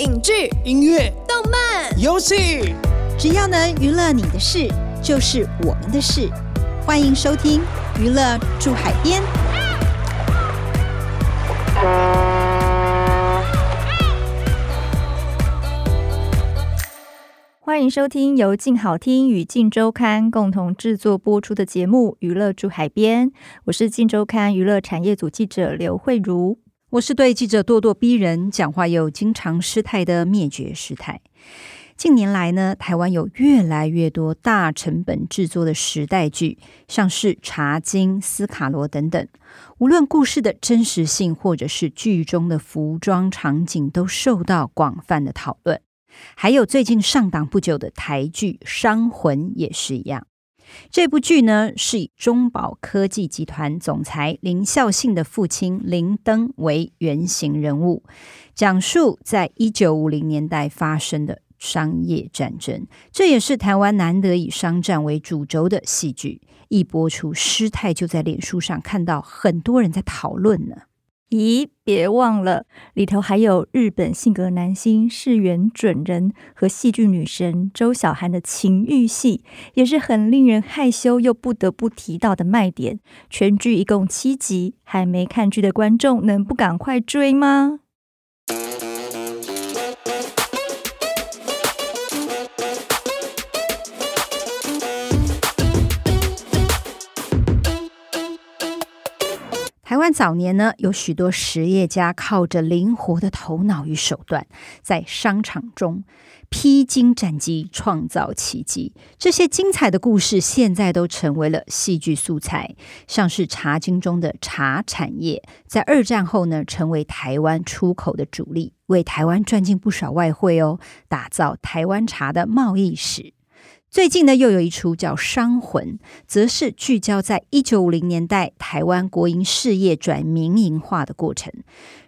影剧、音乐、动漫、游戏，只要能娱乐你的事，就是我们的事。欢迎收听《娱乐住海边》。欢迎收听由静好听与静周刊共同制作播出的节目《娱乐住海边》，我是静周刊娱乐产业组记者刘慧茹，我是对记者咄咄逼人、讲话又经常失态的灭绝师太。近年来呢，台湾有越来越多大成本制作的时代剧，像是《茶金》《斯卡罗》等等，无论故事的真实性，或者是剧中的服装场景，都受到广泛的讨论。还有最近上档不久的台剧《伤魂》也是一样。这部剧呢，是以中宝科技集团总裁林孝信的父亲林登为原型人物，讲述在一九五零年代发生的商业战争。这也是台湾难得以商战为主轴的戏剧。一播出，师太就在脸书上看到很多人在讨论呢。咦，别忘了里头还有日本性格男星是原准人和戏剧女神周晓涵的情欲戏，也是很令人害羞又不得不提到的卖点。全剧一共七集，还没看剧的观众能不赶快追吗？台湾早年呢，有许多实业家靠着灵活的头脑与手段，在商场中披荆斩棘，创造奇迹。这些精彩的故事，现在都成为了戏剧素材。像是《茶经》中的茶产业，在二战后呢，成为台湾出口的主力，为台湾赚进不少外汇哦，打造台湾茶的贸易史。最近呢，又有一出叫《商魂》，则是聚焦在一九五零年代台湾国营事业转民营化的过程。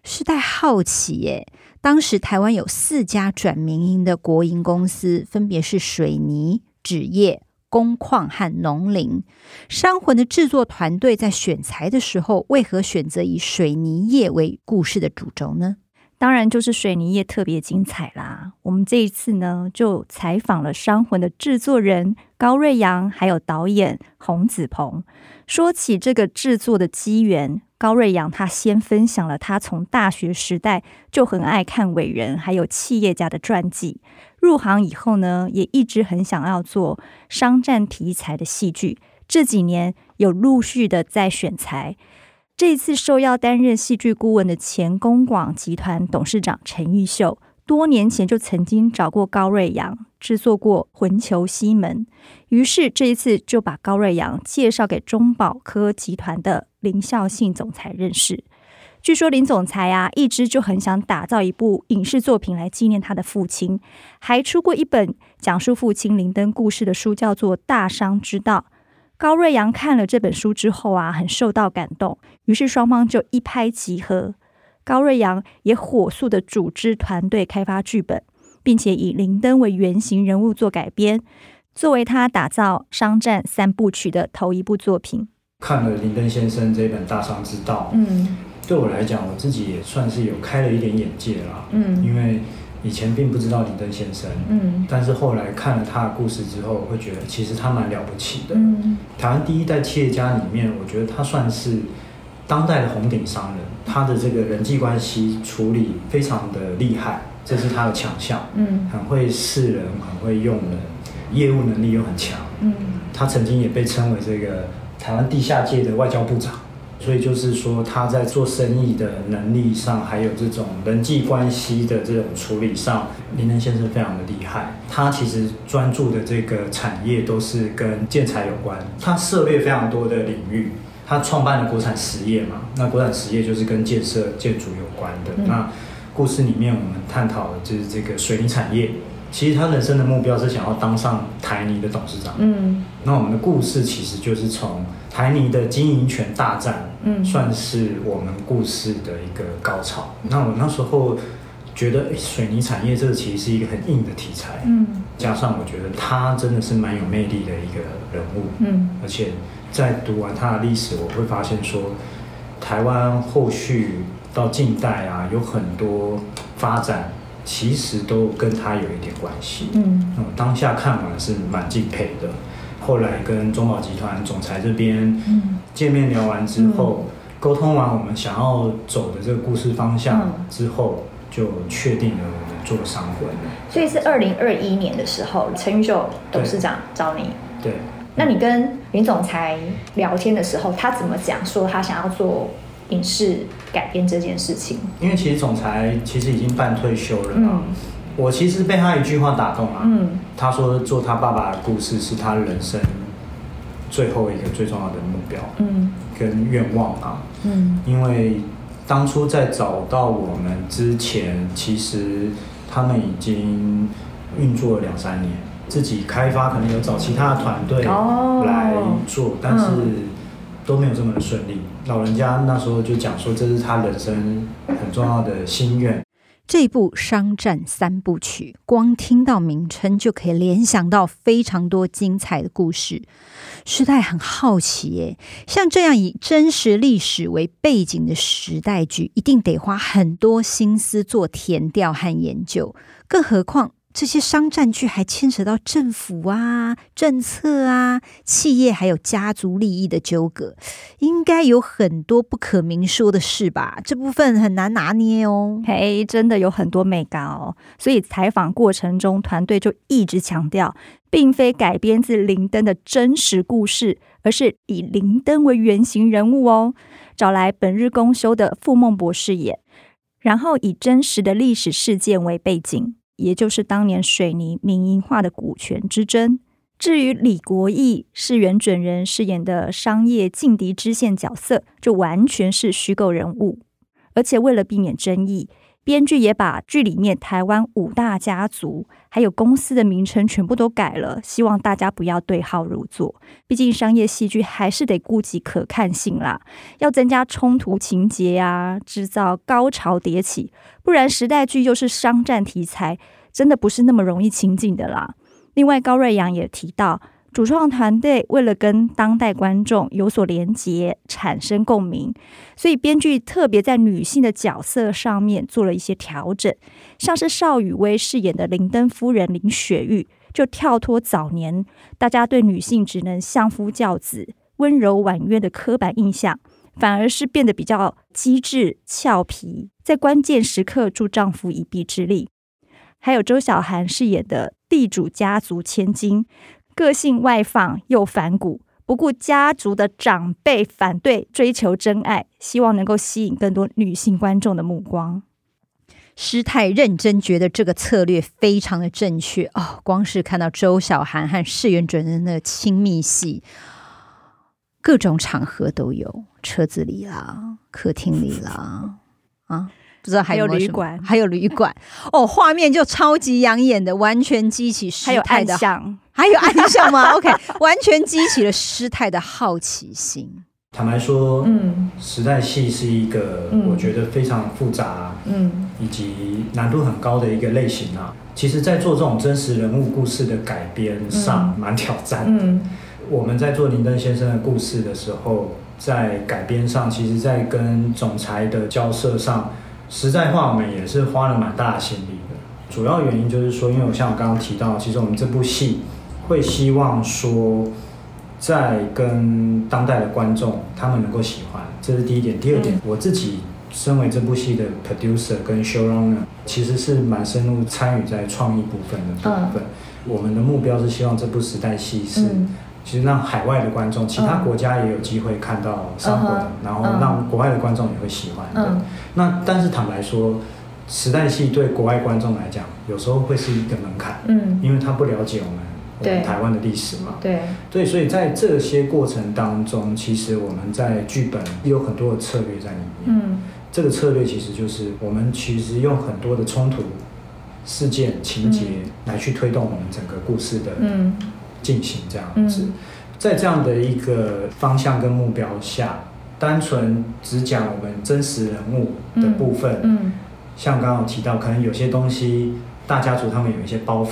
师太好奇耶，当时台湾有四家转民营的国营公司，分别是水泥、纸业、工矿和农林。《商魂》的制作团队在选材的时候，为何选择以水泥业为故事的主轴呢？当然就是水泥业特别精彩啦！我们这一次呢，就采访了《商魂》的制作人高瑞阳，还有导演洪子鹏。说起这个制作的机缘，高瑞阳他先分享了他从大学时代就很爱看伟人还有企业家的传记，入行以后呢，也一直很想要做商战题材的戏剧。这几年有陆续的在选材。这一次受邀担任戏剧顾问的前公广集团董事长陈玉秀，多年前就曾经找过高瑞阳制作过《魂球西门》，于是这一次就把高瑞阳介绍给中保科集团的林孝信总裁认识。据说林总裁啊，一直就很想打造一部影视作品来纪念他的父亲，还出过一本讲述父亲林登故事的书，叫做《大商之道》。高瑞阳看了这本书之后啊，很受到感动，于是双方就一拍即合。高瑞阳也火速的组织团队开发剧本，并且以林登为原型人物做改编，作为他打造商战三部曲的头一部作品。看了林登先生这本《大商之道》，嗯，对我来讲，我自己也算是有开了一点眼界啦，嗯，因为。以前并不知道李登先生，嗯，但是后来看了他的故事之后，会觉得其实他蛮了不起的。嗯，台湾第一代企业家里面，我觉得他算是当代的红顶商人，他的这个人际关系处理非常的厉害，这是他的强项。嗯，很会识人，很会用人，业务能力又很强。嗯，他曾经也被称为这个台湾地下界的外交部长。所以就是说，他在做生意的能力上，还有这种人际关系的这种处理上，林登先生非常的厉害。他其实专注的这个产业都是跟建材有关，他涉猎非常多的领域。他创办了国产实业嘛，那国产实业就是跟建设建筑有关的。那故事里面我们探讨的就是这个水泥产业。其实他人生的目标是想要当上台泥的董事长。嗯，那我们的故事其实就是从台泥的经营权大战，嗯，算是我们故事的一个高潮。那我那时候觉得，水泥产业这个其实是一个很硬的题材。嗯，加上我觉得他真的是蛮有魅力的一个人物。嗯，而且在读完他的历史，我会发现说，台湾后续到近代啊，有很多发展。其实都跟他有一点关系。嗯，那当下看完是蛮敬佩的。后来跟中宝集团总裁这边见面聊完之后，沟通完我们想要走的这个故事方向之后，就确定了我们做商魂。所以是二零二一年的时候，陈玉秀董事长找你。对。那你跟林总裁聊天的时候，他怎么讲？说他想要做影视改编这件事情？因为其实总裁其实已经半退休了嘛。嗯。我其实被他一句话打动了。嗯。他说做他爸爸的故事是他人生最后一个最重要的目标。嗯。跟愿望啊。嗯。因为当初在找到我们之前，其实他们已经运作了两三年。自己开发可能有找其他的团队来做，哦、但是都没有这么的顺利。老人家那时候就讲说，这是他人生很重要的心愿。这部商战三部曲，光听到名称就可以联想到非常多精彩的故事。时代很好奇耶，像这样以真实历史为背景的时代剧，一定得花很多心思做填调和研究，更何况。这些商战剧还牵扯到政府啊、政策啊、企业还有家族利益的纠葛，应该有很多不可明说的事吧？这部分很难拿捏哦。嘿，真的有很多美感哦。所以采访过程中，团队就一直强调，并非改编自林登的真实故事，而是以林登为原型人物哦，找来本日公休的傅孟博饰演，然后以真实的历史事件为背景。也就是当年水泥民营化的股权之争。至于李国义是原准人饰演的商业劲敌支线角色，就完全是虚构人物。而且为了避免争议，编剧也把剧里面台湾五大家族还有公司的名称全部都改了，希望大家不要对号入座。毕竟商业戏剧还是得顾及可看性啦，要增加冲突情节呀，制造高潮迭起。不然时代剧又是商战题材，真的不是那么容易亲近的啦。另外，高瑞阳也提到，主创团队为了跟当代观众有所连结、产生共鸣，所以编剧特别在女性的角色上面做了一些调整，像是邵雨薇饰演的林登夫人林雪玉，就跳脱早年大家对女性只能相夫教子、温柔婉约的刻板印象。反而是变得比较机智、俏皮，在关键时刻助丈夫一臂之力。还有周小涵饰演的地主家族千金，个性外放又反骨，不顾家族的长辈反对，追求真爱，希望能够吸引更多女性观众的目光。师太认真觉得这个策略非常的正确哦，光是看到周小涵和世元准人的亲密戏。各种场合都有，车子里啦，客厅里啦，啊，不知道还有旅馆，还有旅馆哦，画面就超级养眼的，完全激起师太的，还有暗巷，还有暗巷吗？OK，完全激起了师太的好奇心。坦白说，嗯，时代戏是一个我觉得非常复杂，嗯，以及难度很高的一个类型啊。其实，在做这种真实人物故事的改编上，蛮挑战的。嗯我们在做林登先生的故事的时候，在改编上，其实，在跟总裁的交涉上，实在话，我们也是花了蛮大的心力的。主要原因就是说，因为我像我刚刚提到，其实我们这部戏会希望说，在跟当代的观众他们能够喜欢，这是第一点。第二点，我自己身为这部戏的 producer 跟 showrunner，其实是蛮深入参与在创意部分的部分。我们的目标是希望这部时代戏是。其实让海外的观众，其他国家也有机会看到商魂，嗯、然后让国外的观众也会喜欢的。嗯、那但是坦白说，时代戏对国外观众来讲，有时候会是一个门槛，嗯，因为他不了解我们我们台湾的历史嘛，对，对，所以在这些过程当中，其实我们在剧本有很多的策略在里面，嗯，这个策略其实就是我们其实用很多的冲突事件情节来去推动我们整个故事的，嗯。进行这样子，在这样的一个方向跟目标下，单纯只讲我们真实人物的部分，嗯，像刚刚提到，可能有些东西大家族他们有一些包袱，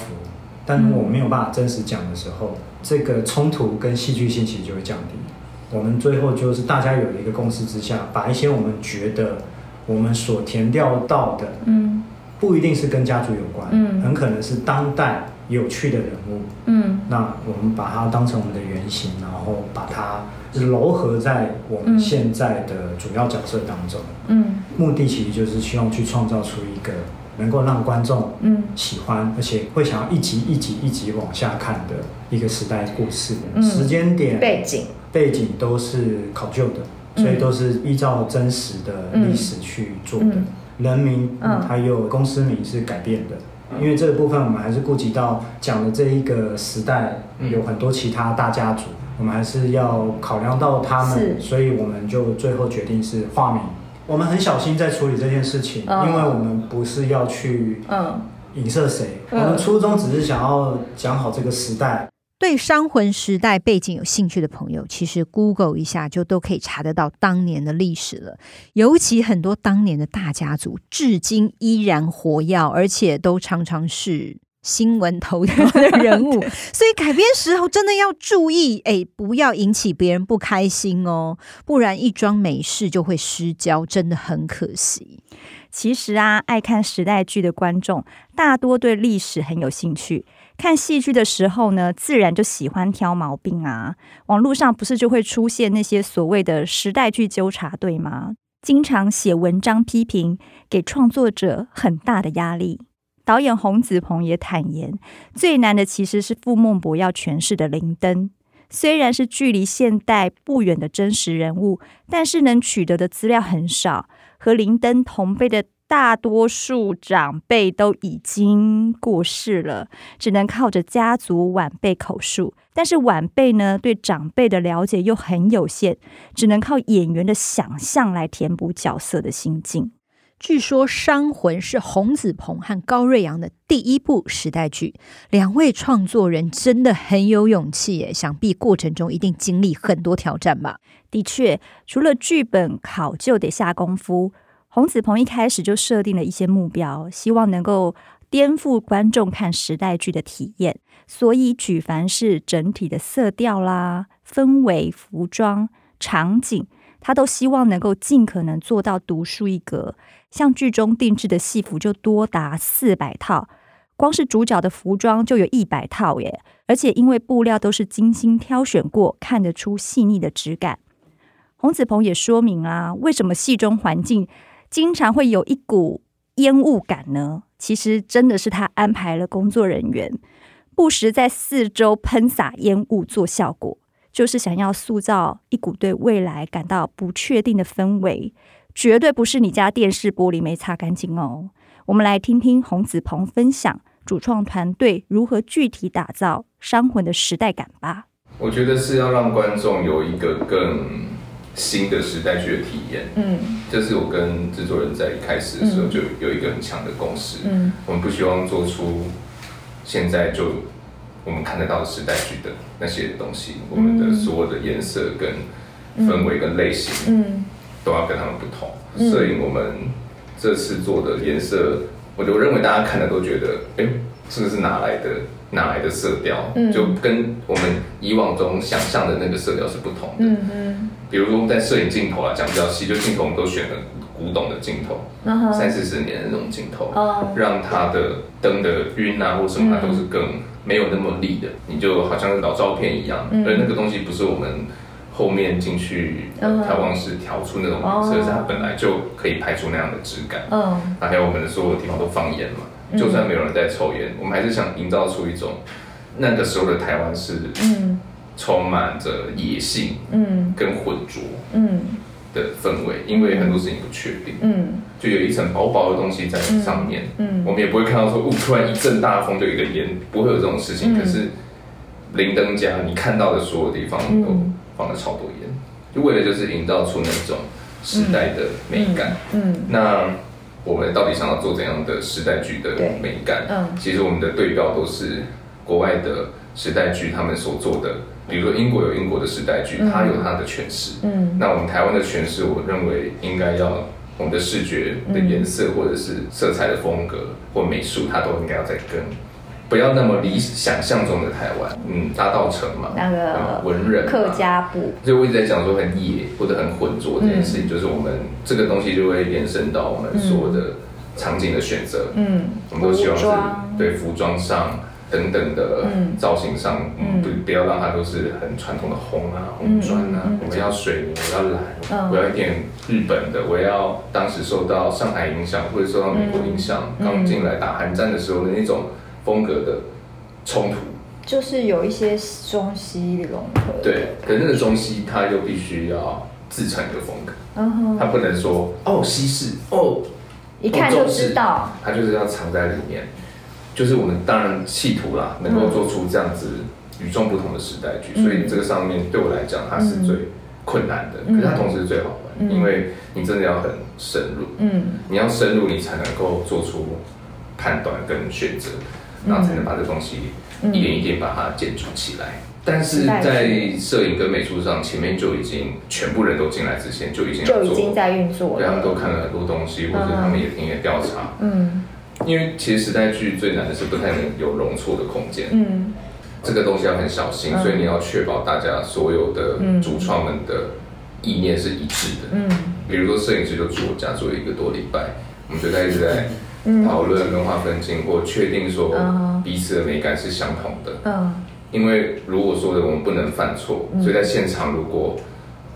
但如果我没有办法真实讲的时候，这个冲突跟戏剧性其实就会降低。我们最后就是大家有一个共识之下，把一些我们觉得我们所填掉到的，嗯，不一定是跟家族有关，嗯，很可能是当代有趣的人物，嗯，那我们把它当成我们的原型，然后把它糅合在我们现在的主要角色当中，嗯，目的其实就是希望去创造出一个能够让观众嗯。喜欢，而且会想要一集一集一集往下看的一个时代故事，时间点背景。背景都是考究的，所以都是依照真实的历史去做的。人名，嗯，还有公司名是改变的，因为这个部分我们还是顾及到讲的这一个时代有很多其他大家族，我们还是要考量到他们，所以我们就最后决定是化名。我们很小心在处理这件事情，因为我们不是要去嗯影射谁，我们初衷只是想要讲好这个时代。对商魂时代背景有兴趣的朋友，其实 Google 一下就都可以查得到当年的历史了。尤其很多当年的大家族，至今依然活跃，而且都常常是新闻头条的人物。所以改编时候真的要注意，哎，不要引起别人不开心哦，不然一桩美事就会失焦，真的很可惜。其实啊，爱看时代剧的观众大多对历史很有兴趣。看戏剧的时候呢，自然就喜欢挑毛病啊。网络上不是就会出现那些所谓的时代剧纠察队吗？经常写文章批评，给创作者很大的压力。导演洪子鹏也坦言，最难的其实是傅孟柏要诠释的灵灯。虽然是距离现代不远的真实人物，但是能取得的资料很少，和灵灯同辈的。大多数长辈都已经过世了，只能靠着家族晚辈口述。但是晚辈呢，对长辈的了解又很有限，只能靠演员的想象来填补角色的心境。据说《商魂》是洪子鹏和高瑞阳的第一部时代剧，两位创作人真的很有勇气耶！想必过程中一定经历很多挑战吧？的确，除了剧本考究得下功夫。洪子鹏一开始就设定了一些目标，希望能够颠覆观众看时代剧的体验。所以，举凡是整体的色调啦、氛围、服装、场景，他都希望能够尽可能做到独树一格。像剧中定制的戏服就多达四百套，光是主角的服装就有一百套耶！而且因为布料都是精心挑选过，看得出细腻的质感。洪子鹏也说明啊，为什么戏中环境经常会有一股烟雾感呢，其实真的是他安排了工作人员，不时在四周喷洒烟雾做效果，就是想要塑造一股对未来感到不确定的氛围，绝对不是你家电视玻璃没擦干净哦。我们来听听洪子鹏分享主创团队如何具体打造商魂的时代感吧。我觉得是要让观众有一个更。新的时代剧的体验，嗯，这是我跟制作人在一开始的时候就有一个很强的共识，嗯，我们不希望做出现在就我们看得到的时代剧的那些东西，我们的所有的颜色跟氛围跟类型，嗯，都要跟他们不同，所以我们这次做的颜色，我就认为大家看的都觉得，哎，这个是哪来的？哪来的色调，嗯、就跟我们以往中想象的那个色调是不同的。嗯嗯。比如说在摄影镜头啊，讲比较细，就镜头我们都选了古董的镜头，三四十年的那种镜头，哦、让它的灯的晕啊或什么，它都是更没有那么利的，你就好像是老照片一样。嗯、而那个东西不是我们后面进去调光师调出那种颜色，是它本来就可以拍出那样的质感。嗯。还有我们的所有地方都放烟嘛。就算没有人在抽烟，我们还是想营造出一种那个时候的台湾是充满着野性，嗯，跟浑浊，嗯的氛围。因为很多事情不确定，嗯，就有一层薄薄的东西在上面，嗯，我们也不会看到说，哦，突然一阵大风就一个烟，不会有这种事情。可是林登家，你看到的所有地方都放了超多烟，就为了就是营造出那种时代的美感，嗯，那。我们到底想要做怎样的时代剧的美感？嗯，其实我们的对标都是国外的时代剧，他们所做的。比如说英国有英国的时代剧，它有它的诠释。嗯，那我们台湾的诠释，我认为应该要我们的视觉的颜色，或者是色彩的风格或美术，它都应该要再跟。不要那么理想象中的台湾，嗯，大道城嘛，那个文人客家部，就我一直在讲说很野或者很浑浊这件事情，嗯、就是我们这个东西就会延伸到我们所有的场景的选择，嗯，我们都希望是对服装上等等的造型上，嗯，不不要让它都是很传统的红啊、红砖啊，我们要水泥，我要蓝，我要一点日本的，我要当时受到上海影响或者受到美国影响，刚进来打寒战的时候的那种风格的冲突，就是有一些中西融合，对，可是那个中西它又必须要自成一个风格，嗯，它不能说哦西式哦。一看就知道，它就是要藏在里面。就是我们当然企图啦，能够做出这样子与众不同的时代剧，所以这个上面对我来讲，它是最困难的。可是它同时是最好玩，因为你真的要很深入，嗯，你要深入，你才能够做出判断跟选择，然后才能把这东西一点一点把它建筑起来。但是在摄影跟美术上，前面就已经全部人都进来之前，就已经就已经在运作了。对，他们都看了很多东西，或者他们也田野调查。嗯，因为其实时代剧最难的是不太能有容错的空间。嗯，这个东西要很小心，所以你要确保大家所有的主创们的意念是一致的。嗯，比如说摄影师就住我家住了一个多礼拜，我们就在一直在讨论跟划分经过确定说彼此的美感是相同的。嗯。因为如果说的我们不能犯错，嗯、所以在现场如果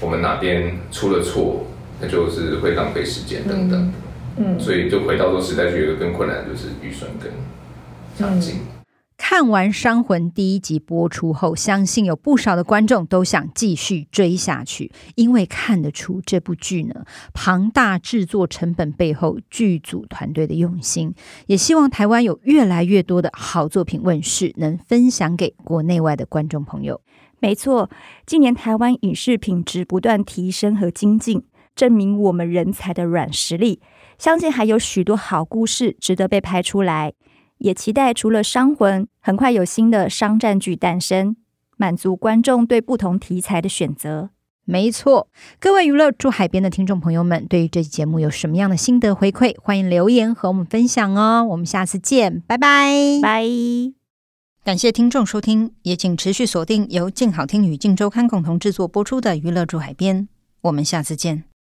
我们哪边出了错，那就是会浪费时间等等。嗯，嗯所以就回到说时代剧有一个更困难就是预算跟场景。嗯看完《伤魂》第一集播出后，相信有不少的观众都想继续追下去，因为看得出这部剧呢，庞大制作成本背后剧组团队的用心，也希望台湾有越来越多的好作品问世，能分享给国内外的观众朋友。没错，今年台湾影视品质不断提升和精进，证明我们人才的软实力，相信还有许多好故事值得被拍出来。也期待除了《商魂》，很快有新的商战剧诞生，满足观众对不同题材的选择。没错，各位娱乐住海边的听众朋友们，对于这期节目有什么样的心得回馈？欢迎留言和我们分享哦。我们下次见，拜拜拜。感谢听众收听，也请持续锁定由静好听与静周刊共同制作播出的《娱乐住海边》。我们下次见。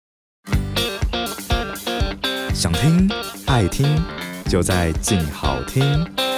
想听爱听。就在静好听。